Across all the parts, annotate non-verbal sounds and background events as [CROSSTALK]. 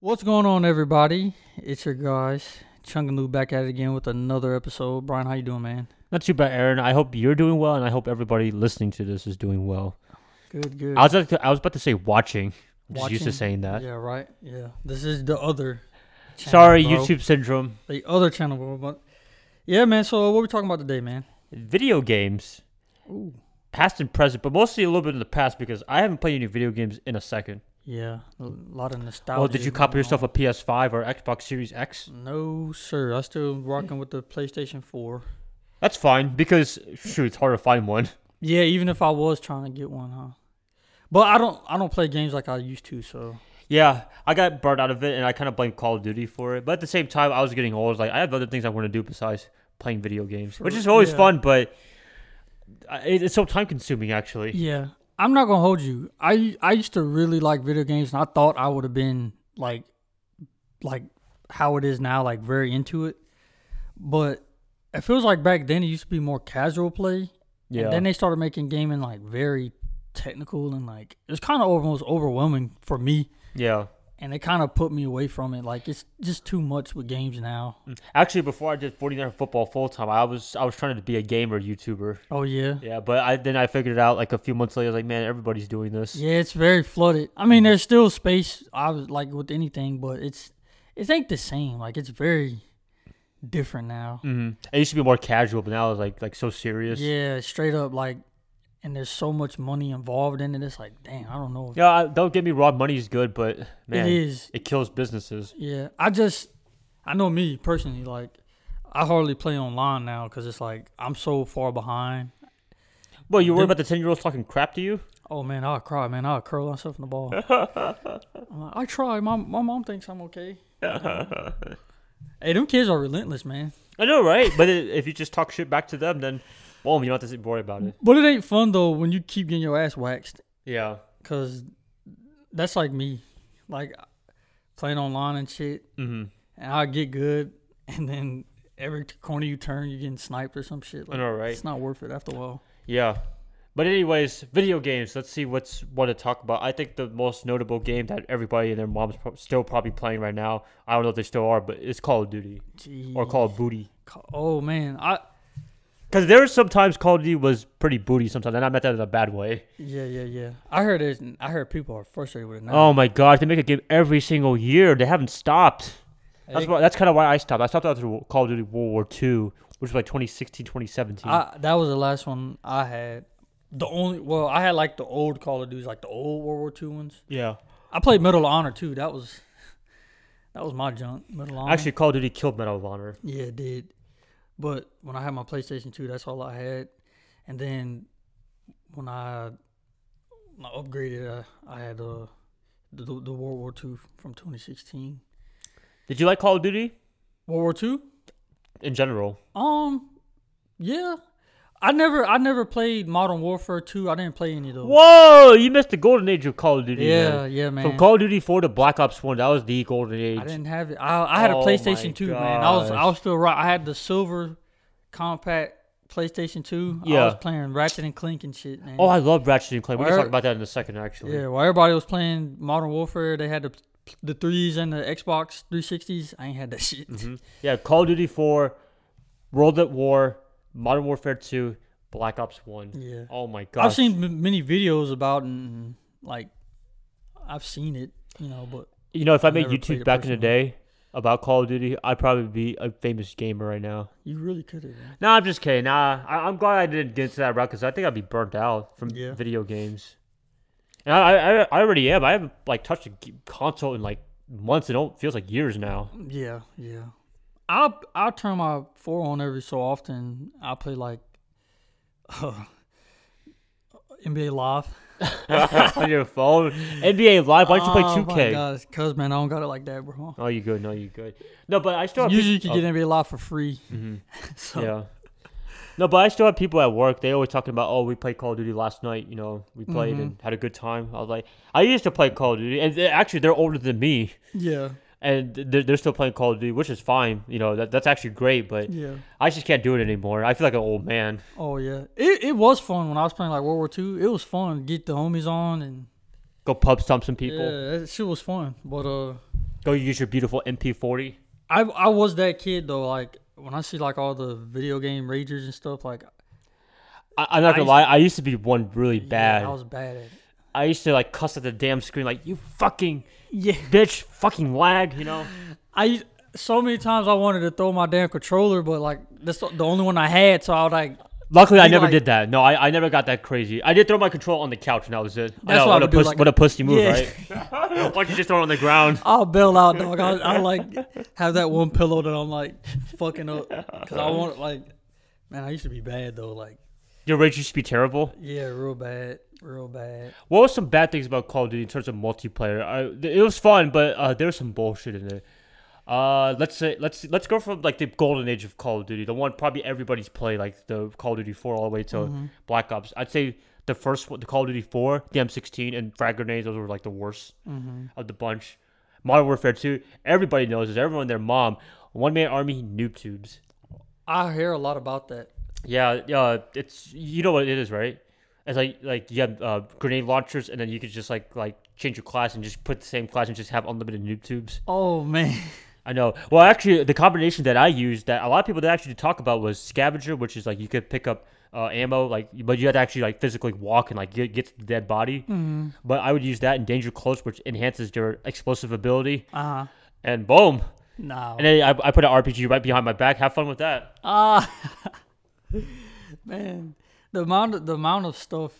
What's going on, everybody? It's your guys, Chungaloo, back at it again with another episode. Brian, how you doing, man? Not too bad, Aaron. I hope you're doing well, and I hope everybody listening to this is doing well. Good, good. I was like I was about to say watching. I'm just used to saying that. Yeah, right. Yeah, this is the other. channel, Sorry, bro. YouTube syndrome. The other channel, bro. But yeah, man. So what we talking about today, man? Video games, Ooh. past and present, but mostly a little bit in the past because I haven't played any video games in a second. Yeah, a lot of nostalgia. Oh, did you copy yourself on. a PS5 or Xbox Series X? No, sir. I still rocking with the PlayStation 4. That's fine because shoot, it's hard to find one. Yeah, even if I was trying to get one, huh? But I don't. I don't play games like I used to. So Yeah, I got burnt out of it, and I kind of blame Call of Duty for it. But at the same time, I was getting old. Like I have other things I want to do besides playing video games, which is always yeah. fun, but uh, it's so time consuming actually. Yeah, I'm not gonna hold you. I I used to really like video games, and I thought I would have been like, like how it is now, like very into it. But it feels like back then it used to be more casual play. Yeah. And then they started making gaming like very technical and like it's kind of almost overwhelming for me, yeah. And it kind of put me away from it. Like it's just too much with games now. Actually, before I did 49 football full time, I was I was trying to be a gamer YouTuber. Oh yeah. Yeah, but I then I figured it out like a few months later. I was like, man, everybody's doing this. Yeah, it's very flooded. I mean, there's still space. I was like with anything, but it's it ain't the same. Like it's very different now. hmm It used to be more casual, but now it's like like so serious. Yeah, straight up like, and there's so much money involved in it. It's like, dang, I don't know. Yeah, I, don't get me wrong, money's good, but man, it is. it kills businesses. Yeah, I just, I know me personally. Like, I hardly play online now because it's like I'm so far behind. Well, you worry about the 10 year olds talking crap to you? Oh man, I'll cry, man. I'll curl myself in the ball. [LAUGHS] I'm like, I try. My my mom thinks I'm okay. [LAUGHS] hey, them kids are relentless, man. I know, right? But if you just talk shit back to them, then boom, you don't have to worry about it. But it ain't fun though when you keep getting your ass waxed, Yeah. cause that's like me, like playing online and shit, hmm and I get good, and then every corner you turn, you're getting sniped or some shit. I Like, know, right? It's not worth it after a while. Yeah. But anyways, video games. Let's see what's what to talk about. I think the most notable game that everybody and their moms pro- still probably playing right now. I don't know if they still are, but it's Call of Duty Gee. or Call of Booty. Oh man, I Because there was sometimes Call of Duty was pretty booty sometimes, and I meant that in a bad way. yeah yeah yeah. I heard there's I heard people are frustrated with it now. Oh my gosh, they make a game every single year. They haven't stopped. That's why, that's kind of why I stopped. I stopped after Call of Duty World War II, which was like 2016, 2017. I, that was the last one I had. The only well, I had like the old Call of Duty, like the old World War II ones. yeah. I played Medal of Honor too. That was [LAUGHS] that was my junk. Medal of Honor. Actually, Call of Duty killed Medal of Honor. yeah, it did. But when I had my PlayStation 2, that's all I had. And then when I, when I upgraded, uh, I had uh, the, the World War II from 2016. Did you like Call of Duty World War II? in general? Um, yeah. I never, I never played Modern Warfare 2. I didn't play any of those. Whoa, you missed the golden age of Call of Duty. Yeah, man. yeah, man. From Call of Duty 4 to Black Ops 1, that was the golden age. I didn't have it. I, I had Oh a PlayStation 2, man. I was, I was still right. I had the silver compact PlayStation 2. Yeah. I was playing Ratchet and Clank and shit, man. Oh, I love Ratchet and Clank. We can Where- talk about that in a second, actually. Yeah, while everybody was playing Modern Warfare, they had the the threes and the Xbox 360s. I ain't had that [LAUGHS] shit. Mhm. Yeah, Call of Duty 4, World at War, Modern Warfare 2, Black Ops 1. Yeah, Oh my god. I've seen m- many videos about and like I've seen it, you know, but You know, if I I've made YouTube back in the day about Call of Duty, I'd probably be a famous gamer right now. you really could have. No, I'm just kidding. Nah, I, I'm glad I didn't get into that route because I think I'd be burnt out from Yeah. video games. And I, I, I already am. I haven't like touched a console in like months. It feels like years now. Yeah, yeah. I'll I'll turn my four on every so often. I play like uh, [LAUGHS] NBA Live. [LAUGHS] on your phone. NBA Live. Why don't you play Oh 2K? my cause man, I don't got it like that, bro. Oh, you good? No, you good? No, but I still have Usually you peop- can get NBA Live for free. oh, mhm. [LAUGHS] So Yeah. No, but I still have people at work. They always talking about, oh, we played Call of Duty last night. You know, we played Mhm. and had a good time. I was like, I used to play Call of Duty, and they- actually, they're older than me, yeah, and they're, they're still playing Call of Duty, which is fine. You know, that that's actually great. But yeah. I just can't do it anymore. I feel like an old man. Oh yeah, it it was fun when I was playing like World War II. It was fun get the homies on and Go pub stomp some people. yeah, that shit was fun. But uh, Go use your beautiful MP40. I I was that kid though. Like when I see like all the video game ragers and stuff, like I, I'm not gonna used- lie. I used to be one really bad. Yeah, I was bad at it. I used to like cuss at the damn screen like you fucking Yeah, bitch, fucking lag. You know. I so many times I wanted to throw my damn controller, but like that's the only one I had, so I was like, Luckily, I never like- did that. No, I, I never got that crazy. I did throw my control on the couch, and that was it. I That's know, what I what, a do, puss, like what a- a pussy move, Yeah. right? [LAUGHS] Why don't you just throw it on the ground? I'll bail out, dog. I, I like have that one pillow that I'm like fucking up because I want like, man, I used to be bad though. Like, Your rage used to be terrible. yeah, real bad, real bad. What were some bad things about Call of Duty in terms of multiplayer? I, it was fun, but uh, there was some bullshit in it. Uh, let's say let's let's go from like the golden age of Call of Duty, the one probably everybody's played, like the Call of Duty Four all the way to Mm-hmm. Black Ops. I'd say the first one, the Call of Duty Four, the M16, and frag grenades. Those were like the worst Mm-hmm. of the bunch. Modern Warfare Two, everybody knows is Everyone, their mom, one man army, noob tubes. I hear a lot about that. Yeah, yeah, it's you know what it is, right? It's like like you have uh, grenade launchers, and then you could just like like change your class and just put the same class and just have unlimited noob tubes. Oh man, I know. Well, actually, the combination that I used that a lot of people did actually talk about was scavenger, which is like you could pick up uh, ammo, like but you had to actually like physically walk and like get, get to the dead body. mm-hmm. But I would use that in danger close, which enhances your explosive ability, uh huh. and boom. No. And then I, I put an RPG right behind my back. Have fun with that. Ah, [LAUGHS] [LAUGHS] man, the amount of the amount of stuff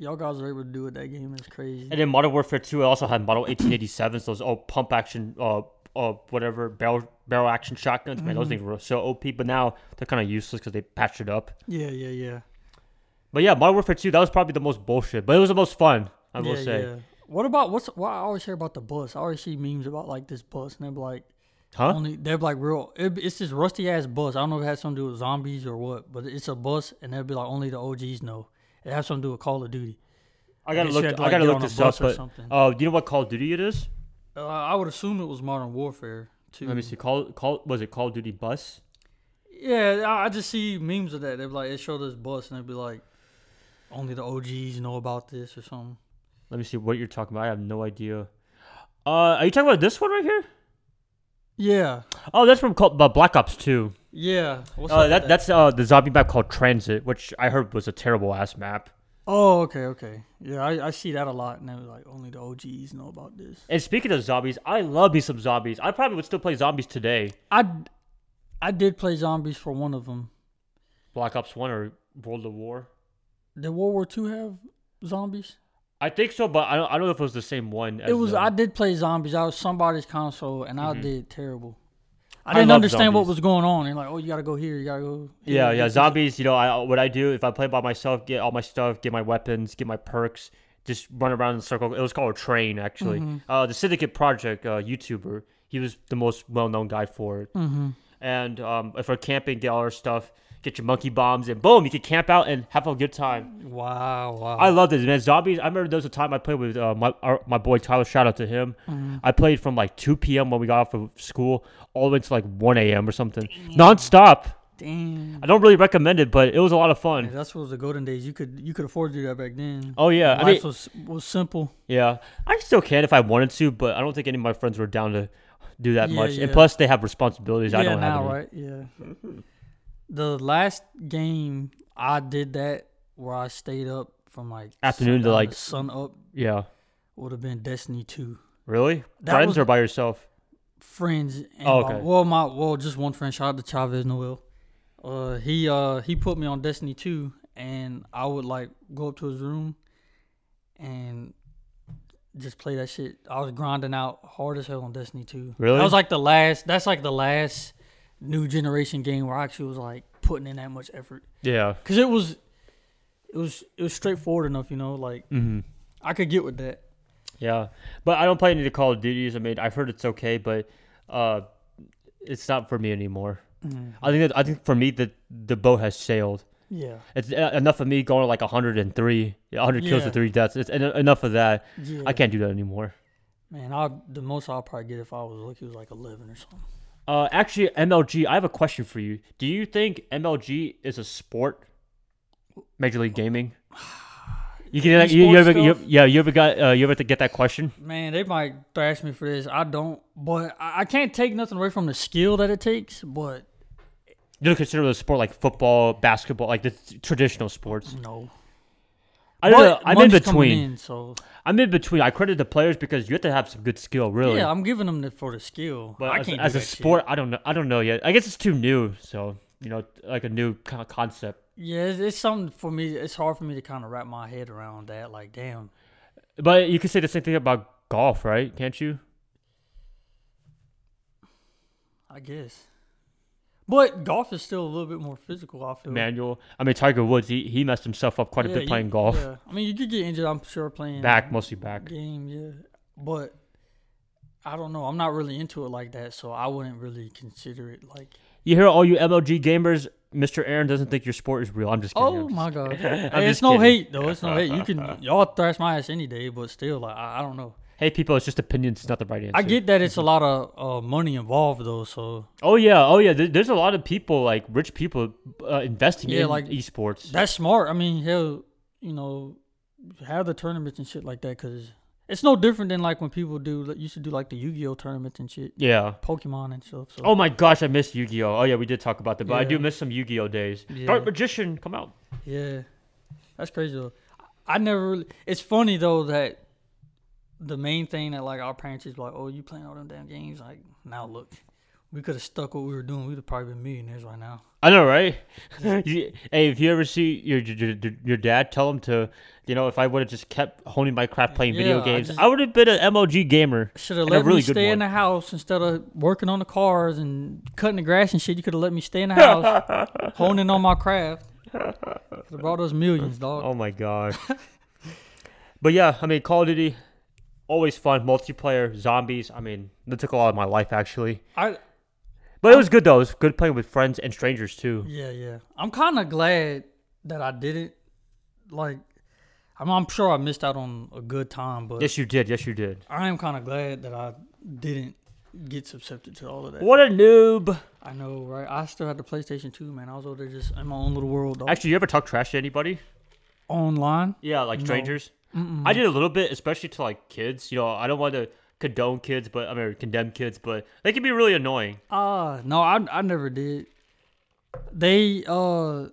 y'all guys are able to do with that game is crazy. And then Modern Warfare 2, I also had Model 1887s, those oh pump action, uh, uh, whatever barrel barrel action shotguns. Man, those things were so OP. But now they're kind of useless because they patched it up. Yeah, yeah, yeah. But yeah, Modern Warfare 2, that was probably the most bullshit, but it was the most fun. I will yeah, say, yeah. What about what's what I always hear about the bus? I always see memes about like this bus, and they're like huh? only they're like real. It, it's this rusty ass bus. I don't know if it has something to do with zombies or what, but it's a bus, and they'll be like only the OGs know. It has something to do with Call of Duty. I gotta look. to, I gotta look this up. or But something. uh, do you know what Call of Duty it is? Uh, I would assume it was Modern Warfare too. Let me see. Call call was it Call of Duty Bus? Yeah, I I just see memes of that. They're like, it showed this bus, and they'd be like, only the OGs know about this or something. Let me see what you're talking about. I have no idea. Uh, are you talking about this one right here? Yeah, Oh, that's from called, uh, Black Ops 2. yeah. What's Uh, up with that, that's uh, the zombie map called Transit, which I heard was a terrible ass map. Oh, okay, okay. Yeah, I, I see that a lot, and they're like, only the OGs know about this. And speaking of zombies, I love me some zombies. I probably would still play zombies today. I, I did play zombies for one of them. Black Ops 1 or World of War. Did World War Two have zombies? I think so, but I don't, I don't know if it was the same one. As It was. the- I did play zombies. I was somebody's console, and I Mhm. did terrible. I I didn't understand what was going on. And like, oh, you gotta go here. You gotta go. here, yeah, yeah, zombies. You know, I what I do if I play by myself, get all my stuff, get my weapons, get my perks, just run around in a circle. It was called a train, actually. Mhm. Uh, the Syndicate Project uh, YouTuber, he was the most well-known guy for it. Mhm. And um, if we're camping, get all our stuff, get your monkey bombs, and boom, you can camp out and have a good time. Wow, wow. I love this man. Zombies. I remember there was a time I played with uh, my our, my boy Tyler. Shout out to him. Mhm. I played from like 2 p.m. when we got off of school all the way to like 1 a.m. or something, nonstop. Damn. I don't really recommend it, but it was a lot of Yeah, fun. that's what was the golden days. You could you could afford to do that back then. Oh yeah, I mean, was was simple. yeah, I still can if I wanted to, but I don't think any of my friends were down to do that Yeah, much. And plus, they have responsibilities. I don't have any. right. Yeah. [LAUGHS] the last game I did that where I stayed up from like Afternoon to, sundown like- sun up Yeah, would have been Destiny Two. really? That Friends was- or by yourself? Friends. And Oh, my- okay. well, my well, just one friend. Shout out to Chavez Noel. Uh, he uh he put me on Destiny Two, and I would like go up to his room, and just play that shit. I was grinding out hard as hell on Destiny Two. Really? That was like the last. That's like the last new generation game where I actually was like putting in that much effort. Yeah. Cause it was, it was it was straightforward enough. You know, like Mm-hmm. I could get with that. Yeah, but I don't play any of the Call of Duties. I mean, I've heard it's okay, but uh, it's not for me anymore. Mm, I think that I think for me the the boat has sailed. yeah, It's uh, enough of me going like 103, 100 kills Yeah. to three deaths. It's en- enough of that. yeah. I can't do that anymore. Man, I the most I'll probably get if I was lucky was like eleven or something. Uh, actually, MLG, I have a question for you. Do you think MLG is a sport? Major League Gaming. [SIGHS] You can you, you ever you, yeah you ever got uh, you ever to get that question? Man, they might thrash me for this. I don't, but I, I can't take nothing away from the skill that it takes. But You don't consider the sport like football, basketball, like the t- traditional sports. no, I don't But know. I'm in between. in, so I'm in between. I credit the players because you have to have some good skill, really. yeah, I'm giving them the, for the skill. but I as, can't as do a that shit. sport, I don't know. I don't know yet. I guess it's too new, so you know, like a new kind of concept. Yeah, it's, it's something for me. It's hard for me to kind of wrap my head around that. Like, damn. But you can say the same thing about golf, right? Can't you? I guess. But golf is still a little bit more physical. I feel. Manual. I mean, Tiger Woods, he, he messed himself up quite a Yeah, bit you- playing golf. Yeah. I mean, you could get injured. I'm sure playing Back, mostly back. game. Yeah, but I don't know. I'm not really into it like that, so I wouldn't really consider it like. You hear all you MLG gamers, Mr. Aaron doesn't think your sport is real. I'm just kidding. Oh just- my god! Hey, just it's no kidding. hate though. It's no hate. You can [LAUGHS] y'all thrash my ass any day, but still, like I, I don't know. Hey, people, it's just opinions. It's not the right answer. I get that it's a lot of uh, money involved though, so Oh yeah, oh yeah. There's a lot of people, like rich people, uh, investing Yeah, in like- esports. that's smart. I mean, hell, you know, have the tournaments and shit like that because it's no different than like when people do like, used to do like the Yu-Gi-Oh tournaments and shit, yeah. Pokemon and stuff. So Oh my gosh, I miss Yu-Gi-Oh. Oh yeah, we did talk about that, but I do miss some Yu-Gi-Oh days. Yeah. Dark Magician, come out. yeah, that's crazy though. I never. Really, it's funny though that the main thing that like our parents is like, oh, you playing all them damn games. Like now look, we could have stuck what we were doing. We'd have probably been millionaires right now. I know, right? [LAUGHS] Hey, if you ever see your, your your your dad, tell him to, you know, if I would have just kept honing my craft playing video Yeah, I games, just- I would have been an MLG gamer. Should have let really me stay in the house instead of working on the cars and cutting the grass and shit. You could have let me stay in the [LAUGHS] house, honing on my craft. Could have brought us millions, dog. Oh my god. [LAUGHS] but yeah, I mean, Call of Duty, always fun. Multiplayer, zombies. I mean, that took a lot of my life actually. I But it was good though. It was good playing with friends and strangers too. yeah yeah. I'm kind of glad that I did it. Like, I'm, I'm sure I missed out on a good time, but Yes, you did. Yes, you did. I am kind of glad that I didn't get subjected to all of that. What a noob. I know, right? I still had the PlayStation 2, man. I was over there just in my own little world, dog. Actually, you ever talk trash to anybody? Online. Yeah, like No. strangers. Mm-mm. I did a little bit, especially to like kids. You know, I don't want to condone kids, but I mean condemn kids, but they can be really annoying. Uh no, I I never did. They uh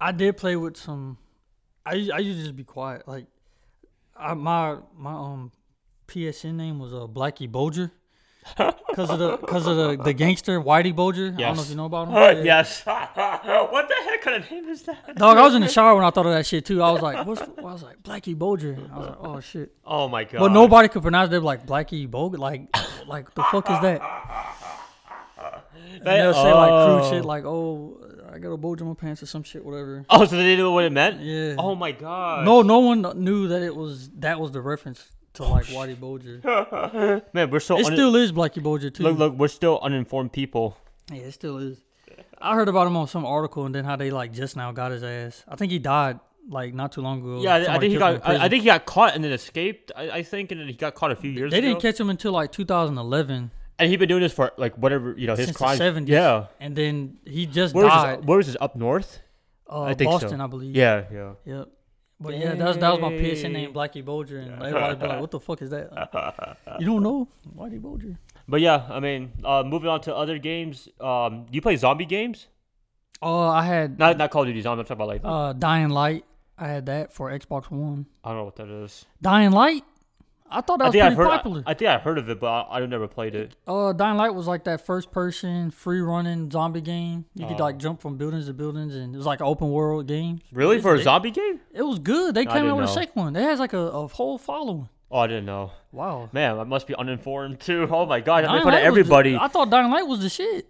I did play with some I I used to just be quiet. Like I my my um PSN name was uh Blackie Bulger. Cause of the cause of the, the gangster Whitey Bulger. I don't know if you know about him. Yeah. yes. [LAUGHS] what the heck kind of name is that? Dog, I was in the shower when I thought of that shit too. I was like, what's I was like, Blackie Bulger. I was like, oh shit. Oh my god. But nobody could pronounce it. They were like Blackie Bulger. Like like the fuck is that? And They- they'll say like oh. crude shit like, oh, I got a bulge in my pants or some shit, whatever. Oh, so they didn't know what it meant? Yeah. Oh my god. No, no one knew that it was that was the reference to like Whitey Bulger. [LAUGHS] Man, we're so It un- still is Blackie Bulger too. look, look, we're still uninformed people. Yeah, it still is. I heard about him on some article and then how they like just now got his ass. I think he died like not too long ago. Yeah, I, I think he got. I, I think he got caught and then escaped. I, I think, and then he got caught a few years they ago. didn't catch him until like 2011 and he's been doing this for like whatever you know his since crimes. the 70s. Yeah. and then he just Where was died. Where was this? Up north? uh, I think so. Boston, I believe. Yeah, yeah. Yep. But yeah, that was that was my PSN Dang. name, Blackie Bulger, and everybody be like, "What the fuck is that?" you don't know, Whitey Bulger? But yeah, I mean, uh, moving on to other games. Um, do you play zombie games? Oh, I had Not not Call of Duty zombie. I'm talking about like uh, Dying Light. I had that for Xbox One. I don't know what that is. Dying Light. I thought that I was I've pretty heard. popular. I, I think I heard of it, but I, I've never played it. uh, Dying Light was like that first person free running zombie game. You could Oh. like jump from buildings to buildings, and it was like an open world game. Really, for a They- zombie game? It was good. They came out with a second one. It has like a, a whole following. Oh, I didn't know. Wow. Man, I must be uninformed too. [LAUGHS] Oh my god, I Dying make fun of Light the- everybody. I thought Dying Light was the shit.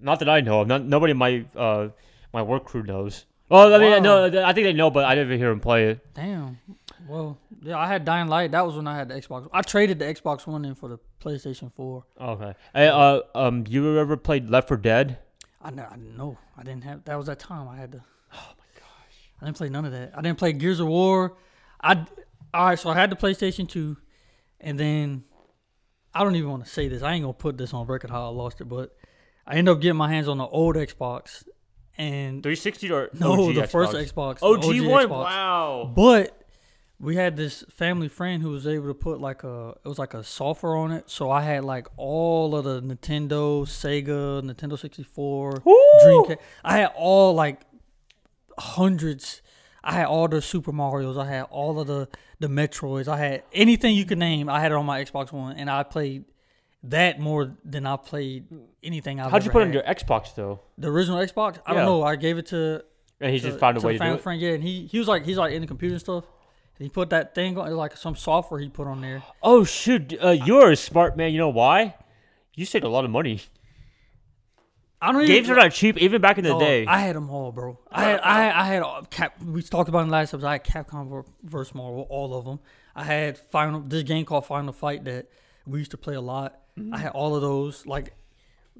Not that I know of. Not, nobody in my uh my work crew knows. Well, I mean, Wow. no, I think they know, but I didn't hear him play it. Damn. Well, yeah, I had Dying Light. That was when I had the Xbox. I traded the Xbox One in for the PlayStation 4. Okay. Hey, uh, um, you ever played Left 4 Dead? I know. I didn't know. I didn't have. That was that time. I had to. Oh my gosh. I didn't play none of that. I didn't play Gears of War. I. All right. So I had the PlayStation 2, and then I don't even want to say this. I ain't gonna put this on record how I lost it, but I ended up getting my hands on the old Xbox, and 360 or no, OG the Xbox? first Xbox. the OG, one. Xbox. Wow. But we had this family friend who was able to put like a it was like a software on it. So I had like all of the Nintendo, Sega, Nintendo 64, Dreamcast. I had all like hundreds. I had all the Super Mario's. I had all of the the Metroids. I had anything you could name. I had it on my Xbox One, and I played that more than I played anything I've How'd you put it on your Xbox though? the original Xbox? I Yeah. don't know. I gave it to And he to- just found a to way the to do family it. friend. Yeah, and he he was like he's like into computer and stuff. He put that thing on, like some software he put on there. Oh shoot, uh, you're a smart man. You know why? You saved a lot of money. I don't Games even, are not cheap, even back in the Dog, day. I had them all, bro. I had I had, I had all, Cap. We talked about in the last episode. I had Capcom ver- versus Marvel, all of them. I had Final this game called Final Fight that we used to play a lot. Mm-hmm. I had all of those. Like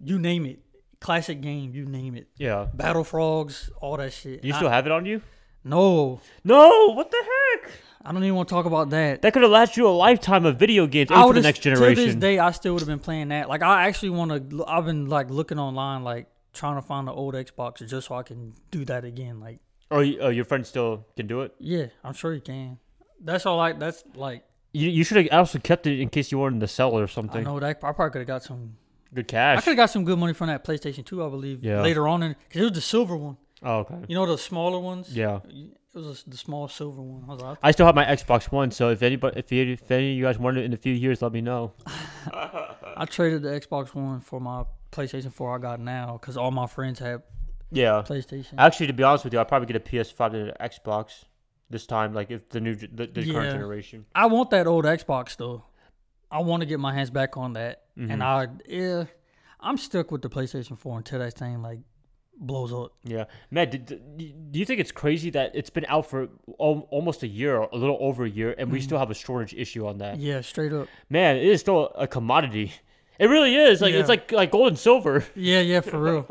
you name it, classic game. You name it. yeah. Battle Frogs, all that shit. You I- still have it on you? No, No. What the heck? I don't even want to talk about that. That could have lasted you a lifetime of video games I for the next generation. To this day, I still would have been playing that. Like I actually want to. I've been like looking online, like trying to find the old Xbox just so I can do that again. Like oh, uh, your friend still can do it. yeah, I'm sure you can. That's all. Like that's like You, you should have also kept it in case you wanted to sell it or I something. know that I probably could have got some. Good cash. I could have got some good money from that PlayStation 2, I believe. Yeah. Later on, because it was the silver one. Oh, okay. You know the smaller ones. Yeah. It was the small silver one. I was like, I still have my Xbox One, so if anybody, if, you, if any of you guys want it in a few years, let me know. [LAUGHS] I traded the Xbox One for my PlayStation 4 I got now because all my friends have Yeah. PlayStation. Actually, to be honest with you, I'll probably get a PS5 and an Xbox this time. Like if the new, the, the Yeah. current generation. I want that old Xbox though. I want to get my hands back on that, Mm-hmm. and I yeah, I'm stuck with the PlayStation 4 until that thing like blows up. Yeah, man. Did, do you think it's crazy that it's been out for al- almost a year, or a little over a year, and we mm-hmm. still have a shortage issue on that? Yeah, straight up. Man, it is still a commodity. It really is. Like it's like like gold and silver. Yeah, yeah, for real.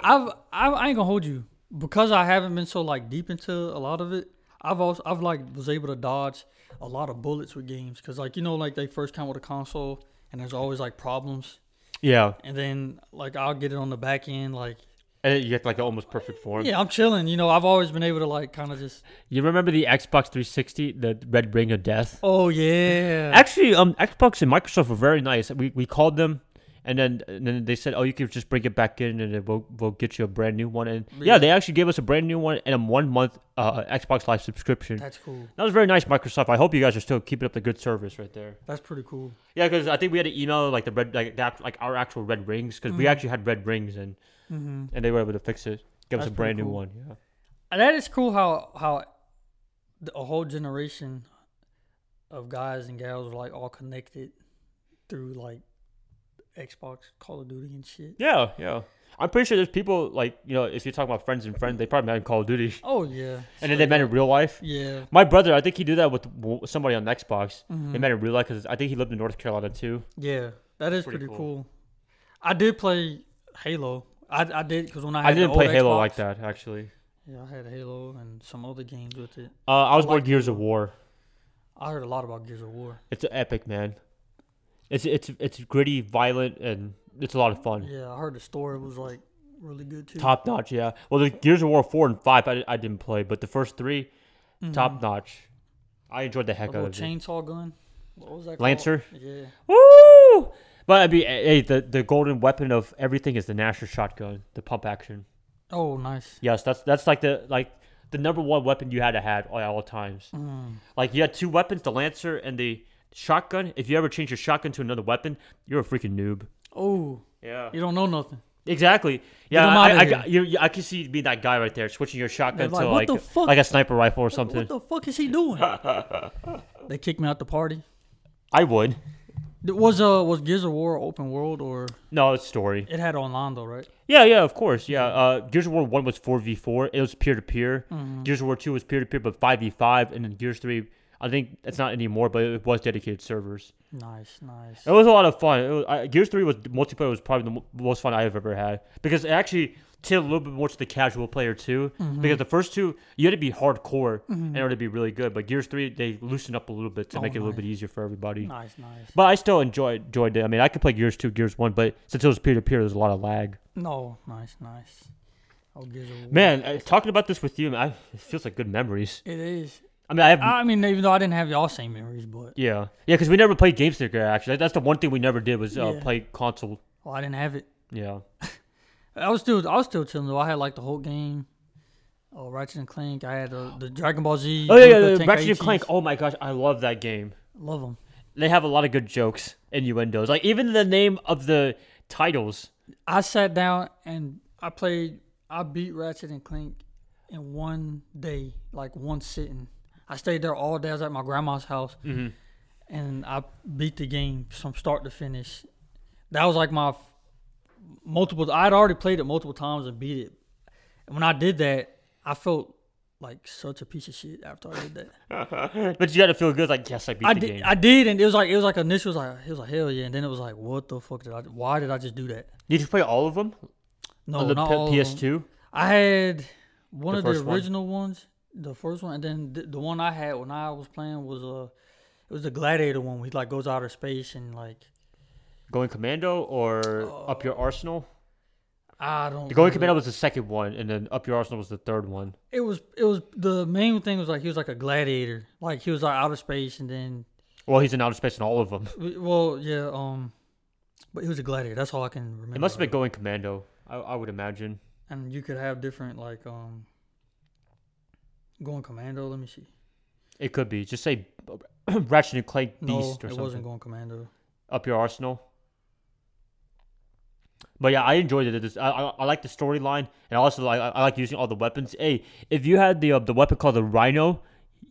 I've I, I ain't gonna hold you because I haven't been so like deep into a lot of it. I've also I've like was able to dodge a lot of bullets with games because like you know like they first come with a console and there's always like problems Yeah, and then like I'll get it on the back end like and you get like an almost perfect form. yeah I'm chilling you know I've always been able to like kind of just You remember the Xbox 360, the Red Ring of Death? oh yeah Actually, um, Xbox and Microsoft were very nice. We we called them, and then and then they said, "Oh, you can just bring it back in, and then we'll we'll get you a brand new one." And yeah, Yeah. they actually gave us a brand new one and a one month uh, Xbox Live subscription. that's cool That was very nice, Microsoft. I hope you guys are still keeping up the good service right there. that's pretty cool Yeah, because I think we had to email like the red like that like our actual red rings because we Mhm. actually had red rings and hmm and they were able to fix it, give us a brand pretty new one. Yeah. And that is cool how how a whole generation of guys and gals are like all connected through like Xbox, Call of Duty, and shit. Yeah, yeah. I'm pretty sure there's people like you know if you're talking about friends and friends, they probably met in Call of Duty, Oh yeah, and then they met in real life. yeah. My brother, I think he did that with somebody on Xbox. Mhm. They met in real life because I think he lived in North Carolina too. Yeah, that is Pretty pretty, cool. cool. I did play Halo. I, I did because when I had I didn't play Halo Xbox- like that actually. Yeah, I had Halo and some other games with it. Uh, I was I more Gears of War. I heard a lot about Gears of War. It's epic, man. It's it's it's gritty, violent, and it's a lot of fun. Yeah, I heard the story was like really good too. Top notch, yeah. Well, the Gears of War four and five, I, I didn't play, but the first 3 Mhm. top notch. I enjoyed the heck out little of it. chainsaw gun. What was that? called? Lancer? Yeah. Woo! But I mean, hey, the the golden weapon of everything is the Gnasher shotgun, the pump action. Oh, nice. Yes, that's that's like the like the number one weapon you had to have at all times. Mm. Like you had two weapons, the lancer and the shotgun. If you ever change your shotgun to another weapon, you're a freaking noob. Oh, Yeah. you don't know nothing. Exactly. Yeah, them I, I, you, you, I can see you being that guy right there, switching your shotgun like, to like like a sniper rifle or something. What the fuck is he doing? [LAUGHS] they kicked me out the party. I would. Was uh was Gears of War open world or No, it's story. it had online though, right? Yeah, yeah, of course. Yeah. Uh, Gears of War one was four v four. It was peer to peer. Mm-hmm. Gears of War two was peer to peer, but five v five, and then Gears three. I think it's not anymore, but it was dedicated servers. Nice, nice. It was a lot of fun. It was, I, Gears three was multiplayer was probably the mo- most fun I've ever had because it actually tilted a little bit more to the casual player too. Mm-hmm. Because the first two you had to be hardcore in order to be really good, but Gears three they loosened up a little bit to Oh, make it a little bit easier for everybody. Nice, nice. But I still enjoyed enjoyed it. I mean, I could play Gears two, Gears one, but since it was peer to peer, there's a lot of lag. No, nice, nice. Oh, Gears of War. Man, uh, talking about this with you, man, I, it feels like good memories. it is. I mean, I have. I mean, even though I didn't have y'all same memories, but yeah, yeah, because we never played games together. Actually, that's the one thing we never did was uh, Yeah. play console. well, I didn't have it. Yeah. I was still, I was still chilling though. I had like the whole game. Oh, Ratchet and Clank. I had uh, the Dragon Ball Z. Oh yeah, yeah, the Ratchet and Clank. Oh my gosh, I love that game. Love them. They have a lot of good jokes, innuendos. Like even the name of the titles. I sat down and I played. I beat Ratchet and Clank in one day, like one sitting. I stayed there all day. I was at my grandma's house, Mm-hmm. and I beat the game from start to finish. That was like my multiple. I'd already played it multiple times and beat it. And when I did that, I felt like such a piece of shit after I did that. [LAUGHS] but you got to feel good. Like yes, I beat I the did, game. I did, and it was like it was like initial was like it was like hell yeah, and then it was like what the fuck did I? Why did I just do that? Did you play all of them No, on the not P- all of. PS2? I had one The of the first one? original ones, the first one, and then the, the one I had when I was playing was uh, it was the Gladiator one. Where he like goes outer space and like Going Commando or Up Your Arsenal? I don't. The Going. Commando was the second one, and then Up Your Arsenal was the third one. It was it was the main thing was like he was like a gladiator, like he was like outer space, and then Well, he's in outer space in all of them. [LAUGHS] well yeah um, but he was a gladiator. That's all I can remember. It must have been Going Commando. I, I would imagine. And you could have different like um, going commando. Let me see. It could be. Just say [CLEARS THROAT] Ratchet and Clank No, Beast or something. it wasn't going commando. Up Your Arsenal. But yeah, I enjoyed it. This- I, I, I like the storyline, and also like I, I like using all the weapons. Hey, if you had the uh, the weapon called the Rhino,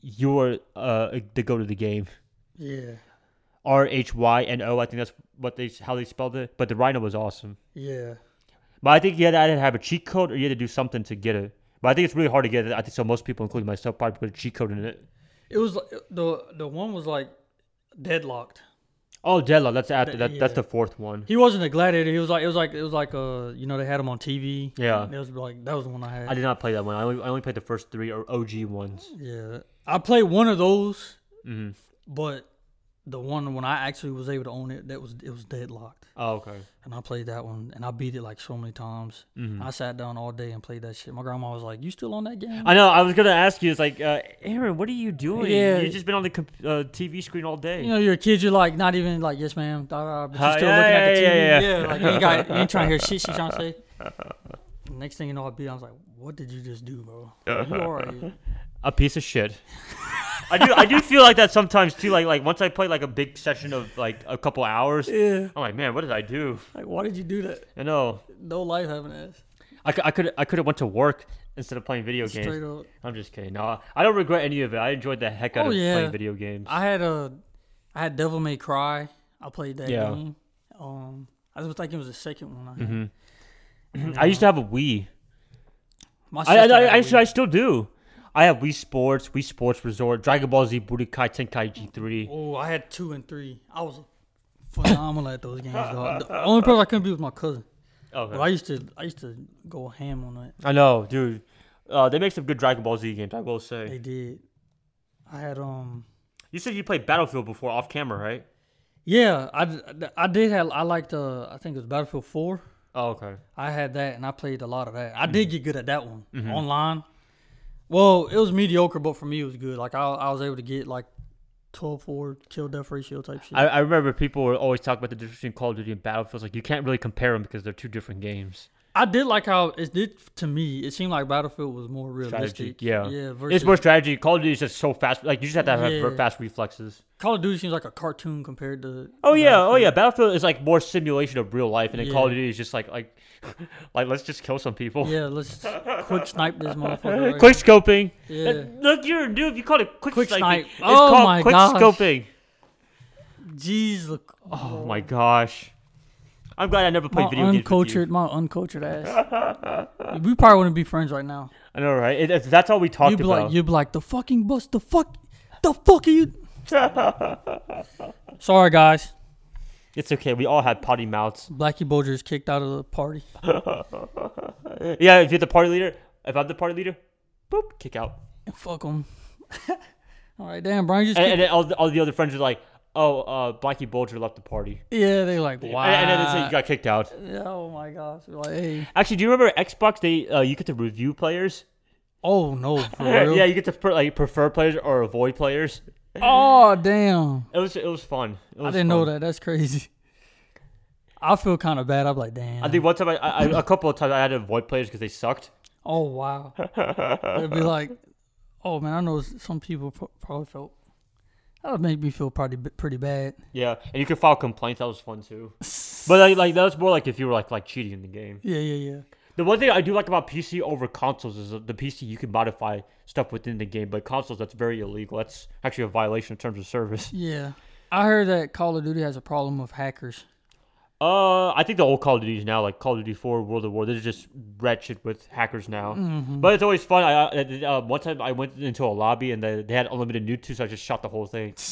you were uh the go to the game. Yeah, R H Y N O. I think that's what they how they spelled it. But the Rhino was awesome. yeah. But I think you had to either have a cheat code or you had to do something to get it. But I think it's really hard to get it. I think so. Most people, including myself, probably put a cheat code in it. It was the the one was like deadlocked. Oh, Deadlock. That's after that. That's the fourth one. He wasn't a gladiator. He was like it was like it was like uh you know they had him on TV. Yeah. It was like that was the one I had. I did not play that one. I only, I only played the first three or OG ones. yeah, I played one of those, hmm but the one when I actually was able to own it, that was it was deadlocked, Oh, okay. and I played that one, and I beat it like so many times. hmm I sat down all day and played that shit. My grandma was like, "You still on that game?" I know. I was gonna ask you. It's like, uh, Aaron, what are you doing? Yeah. You've just been on the comp- uh, TV screen all day. you know, you're a kid. You're like not even like yes, ma'am, da, da, but you're Uh, still yeah, looking at the yeah, TV. yeah, Yeah, yeah. like you ain't got, you ain't trying to hear shit she trying to say. [LAUGHS] Next thing you know, I beat. I was like, "What did you just do, bro? [LAUGHS] You alright?" a piece of shit. I do. I do feel like that sometimes too. Like like once I play like a big session of like a couple hours, Yeah. I'm like, man, what did I do? Like, why did you do that? I know. No life having ass. I could I could I could have went to work instead of playing video games. Straight up. I'm just kidding. No, I don't regret any of it. I enjoyed the heck out Oh, of yeah. playing video games. I had a, I had Devil May Cry. I played that Yeah. game. Um, I was thinking it was the second one. I, had. hmm [CLEARS THROAT] I used to have a Wii. My I, I, sister I, had a actually, I Wii. still do. I have Wii Sports, Wii Sports Resort, Dragon Ball Z Budokai Tenkaichi 3. Oh, I had two and three. I was phenomenal at those games. Dog. The only person I couldn't be was my cousin. Okay. But I used to, I used to go ham on that. I know, dude. Uh, they make some good Dragon Ball Z games, I will say. They did. I had um. You said you played Battlefield before off camera, right? Yeah, I, I did have I liked uh I think it was Battlefield Four. Oh, okay. I had that and I played a lot of that. I Mm-hmm. did get good at that one online. Well, it was mediocre, but for me it was good. Like I, I was able to get like 12-4 kill death ratio type shit. I, I remember people were always talking about the difference between Call of Duty and Battlefield. It's like you can't really compare them because they're two different games. I did like how it did to me. It seemed like Battlefield was more realistic. yeah. yeah. Versus It's more strategy. Call of Duty is just so fast. Like you just have to have Yeah. fast reflexes. Call of Duty seems like a cartoon compared to. Oh yeah, oh yeah. Battlefield is like more simulation of real life, and then Call of Duty is just like like [LAUGHS] like let's just kill some people. Yeah, let's quick snipe this motherfucker. Right? Quick scoping. Yeah. Look, you're a noob. You called it quick, Quick sniping. snipe. It's Oh called my quick gosh. scoping. Jeez, look. Oh my gosh. I'm glad I never played My video games. uncultured, my uncultured ass. we probably wouldn't be friends right now. I know, right? It, it's- that's all we talked You'd be about. like, you'd be like, the fucking bus, the fuck, the fuck are you? [LAUGHS] Sorry, guys. it's okay. We all had potty mouths. Blackie Bulger is kicked out of the party. [LAUGHS] Yeah, if you're the party leader, if I'm the party leader, boop, kick out. Fuck him. [LAUGHS] All right, damn, Brian just And, and then all the, all the other friends are like, "Oh, uh, Blackie Bulger left the party." yeah, they like, wow. And, and then they say you got kicked out. Oh my gosh. Like, hey. Actually, do you remember Xbox? They uh, you get to review players. Oh no, [LAUGHS] for real? yeah, you get to pre- like prefer players or avoid players. Oh damn. It was it was fun. It I didn't know that. That's crazy. I feel kind of bad. I'm like, damn. I think one time I, I a couple of times I had to avoid players because they sucked. oh wow. [LAUGHS] It'd be like, oh man, I know some people probably felt. That would make me feel b- pretty bad. Yeah, and you could file complaints. That was fun too. But like, like that was more like if you were like like cheating in the game. Yeah, yeah, yeah. The one thing I do like about PC over consoles is uh, the PC you can modify stuff within the game, but consoles that's very illegal. That's actually a violation of terms of service. Yeah. I heard that Call of Duty has a problem with hackers. Uh, I think the old Call of Duties now, like Call of Duty 4, World of War, they're just wretched with hackers now. Mm-hmm. But it's always fun. I uh, one time I went into a lobby and they, they had unlimited nuke too, so I just shot the whole thing. [LAUGHS]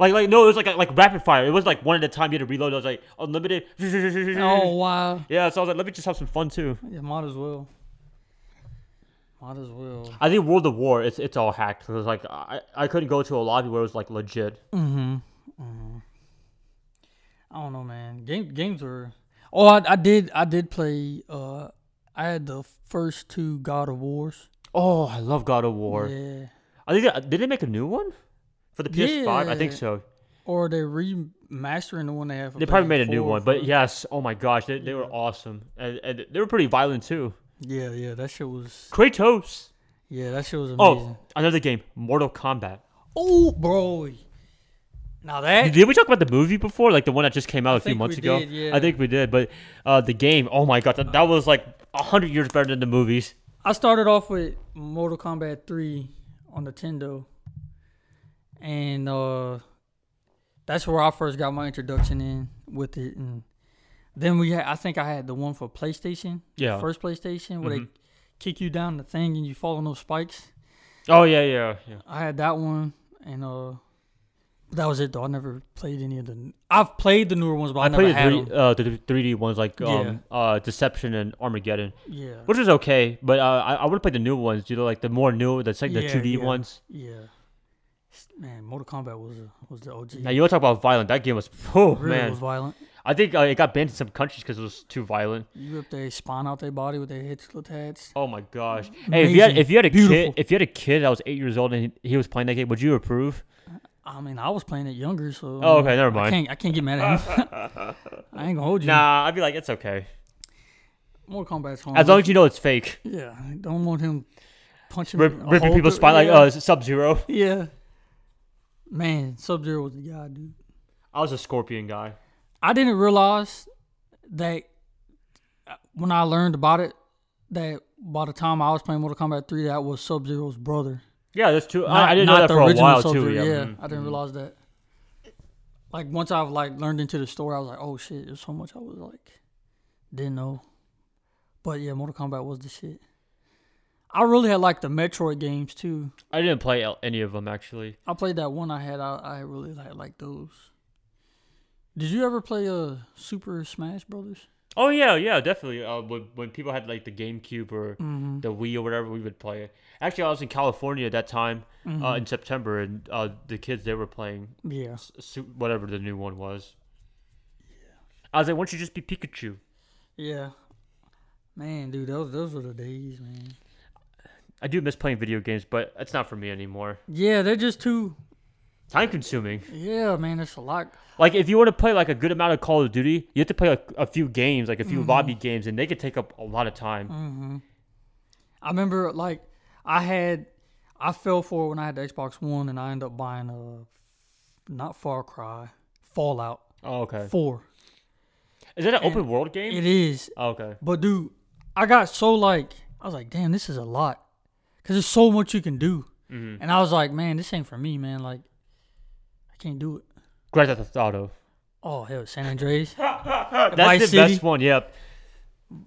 Like like no, it was like like rapid fire. It was like one at a time. You had to reload. I was like unlimited. Oh [LAUGHS] wow. Yeah, so I was like, let me just have some fun too. Yeah, might as well. Might as well. I think World of War, it's it's all hacked. Cause like I I couldn't go to a lobby where it was like legit. Mm-hmm. hmm I don't know, man. Game games were. Oh, I, I did. I did play. Uh, I had the first two God of Wars. Oh, I love God of War. Yeah. I think that, did they make a new one for the PS5? I think so. Or they remastering the one they have. They probably made a new one, but yes, oh my gosh, they, they were awesome, and, and they were pretty violent too. Yeah, yeah. That shit was. Kratos. Yeah, that shit was amazing. Oh, another game, Mortal Kombat. Oh, bro. Now that Did we talk about the movie before, like the one that just came out a I few think months we ago? did, yeah. I think we did, but uh, the game, oh my god, that, that was like a hundred years better than the movies. I started off with Mortal Kombat 3 on Nintendo. And uh that's where I first got my introduction in with it and then we had I think I had the one for PlayStation, Yeah. first PlayStation where Mhm. they kick you down the thing and you fall on those spikes. Oh yeah, yeah, yeah. I had that one and uh that was it though. I never played any of the I've played the newer ones but I, I never played had the, three, uh, the three D ones like um, uh, Deception and Armageddon, Yeah. which is okay, but uh, I, I would play the new ones. You know, like the more new, the like the two D yeah. ones. Yeah. Man, Mortal Kombat was was the OG. Now you want to talk about violent? That game was, oh really man. was violent. I think uh, it got banned in some countries because it was too violent. You rip their spine out their body with their head split heads. Oh my gosh! Hey, if you had if you had a Beautiful. kid, if you had a kid that was eight years old and he, he was playing that game, would you approve? I mean, I was playing it younger, so Oh, okay, never I mind. can't I can't get mad at him. [LAUGHS] I ain't gonna hold you. Nah, I'd be like, it's okay Mortal Kombat's home. as long as you know it's fake. yeah, I don't want him punching Rip, ripping people's spine like yeah. uh, Sub Zero. yeah. Man, Sub Zero was the guy, dude. I was a Scorpion guy. I didn't realize that uh, when I learned about it, that by the time I was playing Mortal Kombat 3, that was Sub Zero's brother. Yeah, that's true. Not- I, I didn't know that the for a while Sub-Zero, too. Yeah, Yeah, mhm, I didn't mhm. realize that. Like once I've like learned into the story, I was like, oh shit, there's so much I was like didn't know. But yeah, Mortal Kombat was the shit. I really had like the Metroid games too. I didn't play any of them actually. I played that one I had. I, I really had like those. Did you ever play uh Super Smash Brothers? Oh yeah, yeah, definitely. Uh, when when people had like the GameCube or Mm-hmm. the Wii or whatever, we would play it. Actually, I was in California at that time Mm-hmm. uh, in September, and uh, the kids they were playing Yeah. s- whatever the new one was. Yeah. I was like, why don't you just be Pikachu? Yeah. Man, dude, those those were the days, man. I do miss playing video games, but it's not for me anymore. Yeah, they're just too. Time consuming. Yeah, man, it's a lot. Like if you want to play like a good amount of Call of Duty, you have to play a, a few games, like a Mm-hmm. few lobby games, and they could take up a lot of time. Mm-hmm. I remember like I had I fell for it when I had the Xbox One, and I ended up buying a not Far Cry, Fallout Oh, okay. Four. Is that an And open world game? It is, Oh, okay. but dude, I got so like I was like, damn, this is a lot, cause there's so much you can do, hmm and I was like, man, this ain't for me, man. Like, can't do it. Grand Theft Auto. Oh hell, San Andreas, [LAUGHS] That's Vice the City? best one. Yep.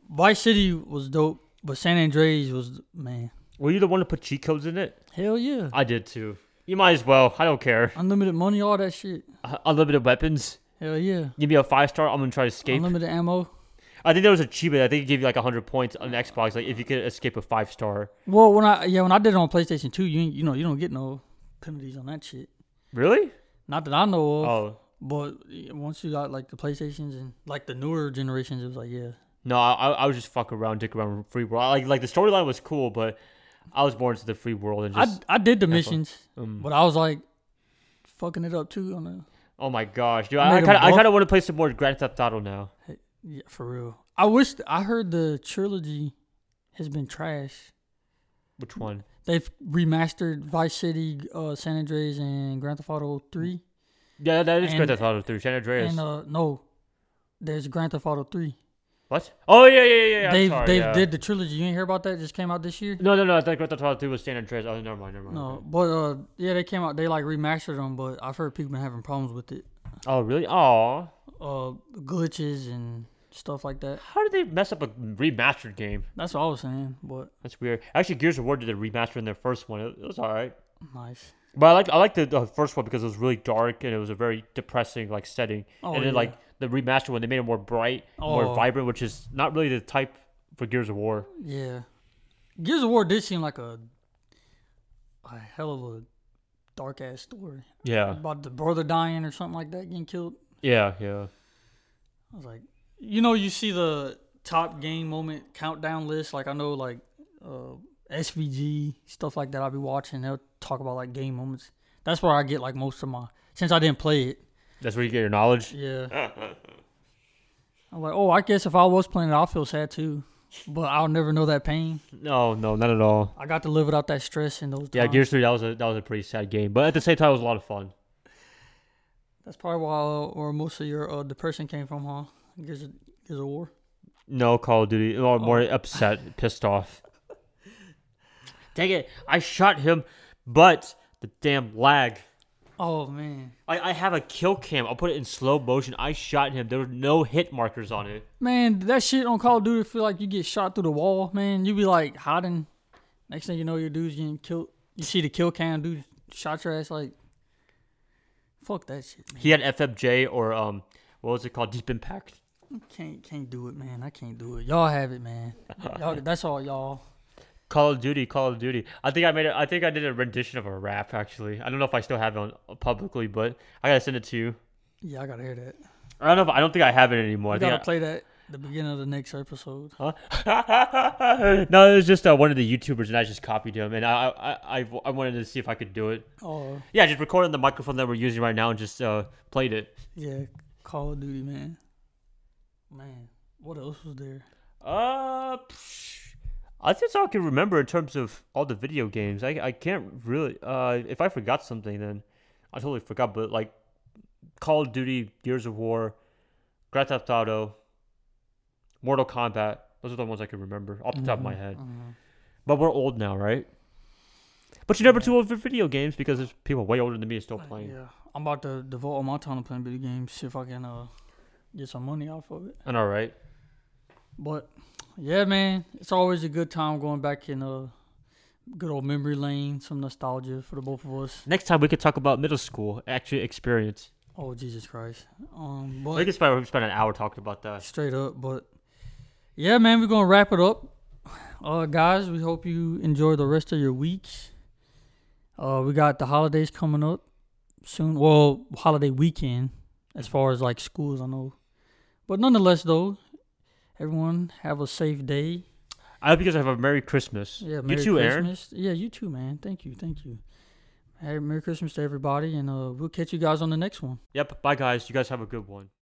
Vice City was dope, but San Andreas was man, Were you the one to put cheat codes in it? hell yeah, I did too. You might as well. I don't care. unlimited money, all that shit. Uh, Unlimited weapons. Hell yeah, Give me a five star. I'm gonna try to escape. unlimited ammo. I think there was a achievement. I think it gave you like hundred points on Xbox. Like if you could escape a five star. Well, when I yeah when I did it on PlayStation Two, you you know you don't get no penalties on that shit. Really? Not that I know of. Oh But once you got like the PlayStations and like the newer generations, it was like yeah, no, I, I was just fuck around, dick around, free world. Like like the storyline was cool, but I was born into the free world and I just. I did the missions, um, but I was like fucking it up too on the oh my gosh, dude! I I kind of I kind of want to play some more Grand Theft Auto now. yeah for real. I wish I heard the trilogy has been trash. Which one? They've remastered Vice City, uh, San Andreas, and Grand Theft Auto Three. Yeah, that is And- Grand Theft Auto 3. San Andreas. And uh, no, there's Grand Theft Auto Three. what? Oh yeah, yeah, yeah. They've sorry, they've yeah. did the trilogy. You ain't hear about that? It just came out this year. No, no, no. I think Grand Theft Auto 3 was San Andreas. Oh, never mind, never mind. No, okay. but uh, yeah, they came out. They like remastered them, but I've heard people been having problems with it. Oh really? Oh, Uh, glitches and stuff like that. how did they mess up a remastered game? That's what I was saying. But That's weird. Actually, Gears of War did a remaster in their first one. It, it was all right. nice. But I like I like the, the first one because it was really dark and it was a very depressing like setting. Oh, and then yeah. like the remaster one, they made it more bright, more Oh. vibrant, which is not really the type for Gears of War. Yeah, Gears of War did seem like a a hell of a dark ass story Yeah, about the brother dying or something like that, getting killed. yeah, yeah. I was like, you know, you see the top game moment countdown list. Like I know, like uh, SVG stuff like that. I'll be watching. They'll talk about like game moments. That's where I get like most of my. Since I didn't play it, That's where you get your knowledge. yeah. [LAUGHS] I'm like, oh, I guess if I was playing it, I'll feel sad too. But I'll never know that pain. No, no, not at all. I got to live without that stress in those. Yeah, times. Gears Three that was a that was a pretty sad game, but at the same time, it was a lot of fun. That's probably why, uh, or most of your uh, depression came from, huh? Gears of, Gears of War. No Call of Duty, more Oh. upset, [LAUGHS] pissed off. Dang it! I shot him, but the damn lag. Oh man, I, I have a kill cam. I'll put it in slow motion. I shot him. There were no hit markers on it. man, that shit on Call of Duty feel like you get shot through the wall. Man, you be like hiding. Next thing you know, your dude's getting killed. You see the kill cam, dude shot your ass. Like, fuck that shit, man. He had FMJ or um, what was it called? Deep Impact. Can't can't do it, man. I can't do it. Y'all have it, man. [LAUGHS] Y'all, that's all y'all. Call of Duty, Call of Duty. I think I made it. I think I did a rendition of a rap. Actually, I don't know if I still have it on publicly, but I gotta send it to you. Yeah, I gotta hear that. I don't know. If, I don't think I have it anymore. I I gotta play that the beginning of the next episode. I- [LAUGHS] no, it was just uh, one of the YouTubers, and I just copied him, and I, I, I, I wanted to see if I could do it. Oh Yeah, just recorded the microphone that we're using right now, and just uh, played it. yeah, Call of Duty, man. Man, what else was there? Uh, psh, I think all I can remember in terms of all the video games. I, I can't really. Uh, if I forgot something, then I totally forgot. But like, Call of Duty, Gears of War, Grand Theft Auto, Mortal Kombat. Those are the ones I can remember off the top of my head. Mhm. But we're old now, right? But you're never too old for video games because there's people way older than me still playing. Yeah, I'm about to devote all my time to playing video games. See if I can uh get some money off of it. And all right. But yeah, man, it's always a good time going back in a good old memory lane, some nostalgia for the both of us. Next time we could talk about middle school actual experience. Oh Jesus Christ. Um, I but think it's probably we spent an hour talking about that. straight up, but yeah, man, we're gonna wrap it up. Uh, guys, we hope you enjoy the rest of your weeks. Uh, we got the holidays coming up soon. Well, holiday weekend, as far as like schools, I know. But nonetheless, though, everyone have a safe day. I hope you guys have a Merry Christmas. Yeah, you Merry too, Aaron. Christmas. Yeah, you too, man. Thank you, thank you. Merry Christmas to everybody, and uh, we'll catch you guys on the next one. Yep. Bye, guys. You guys have a good one.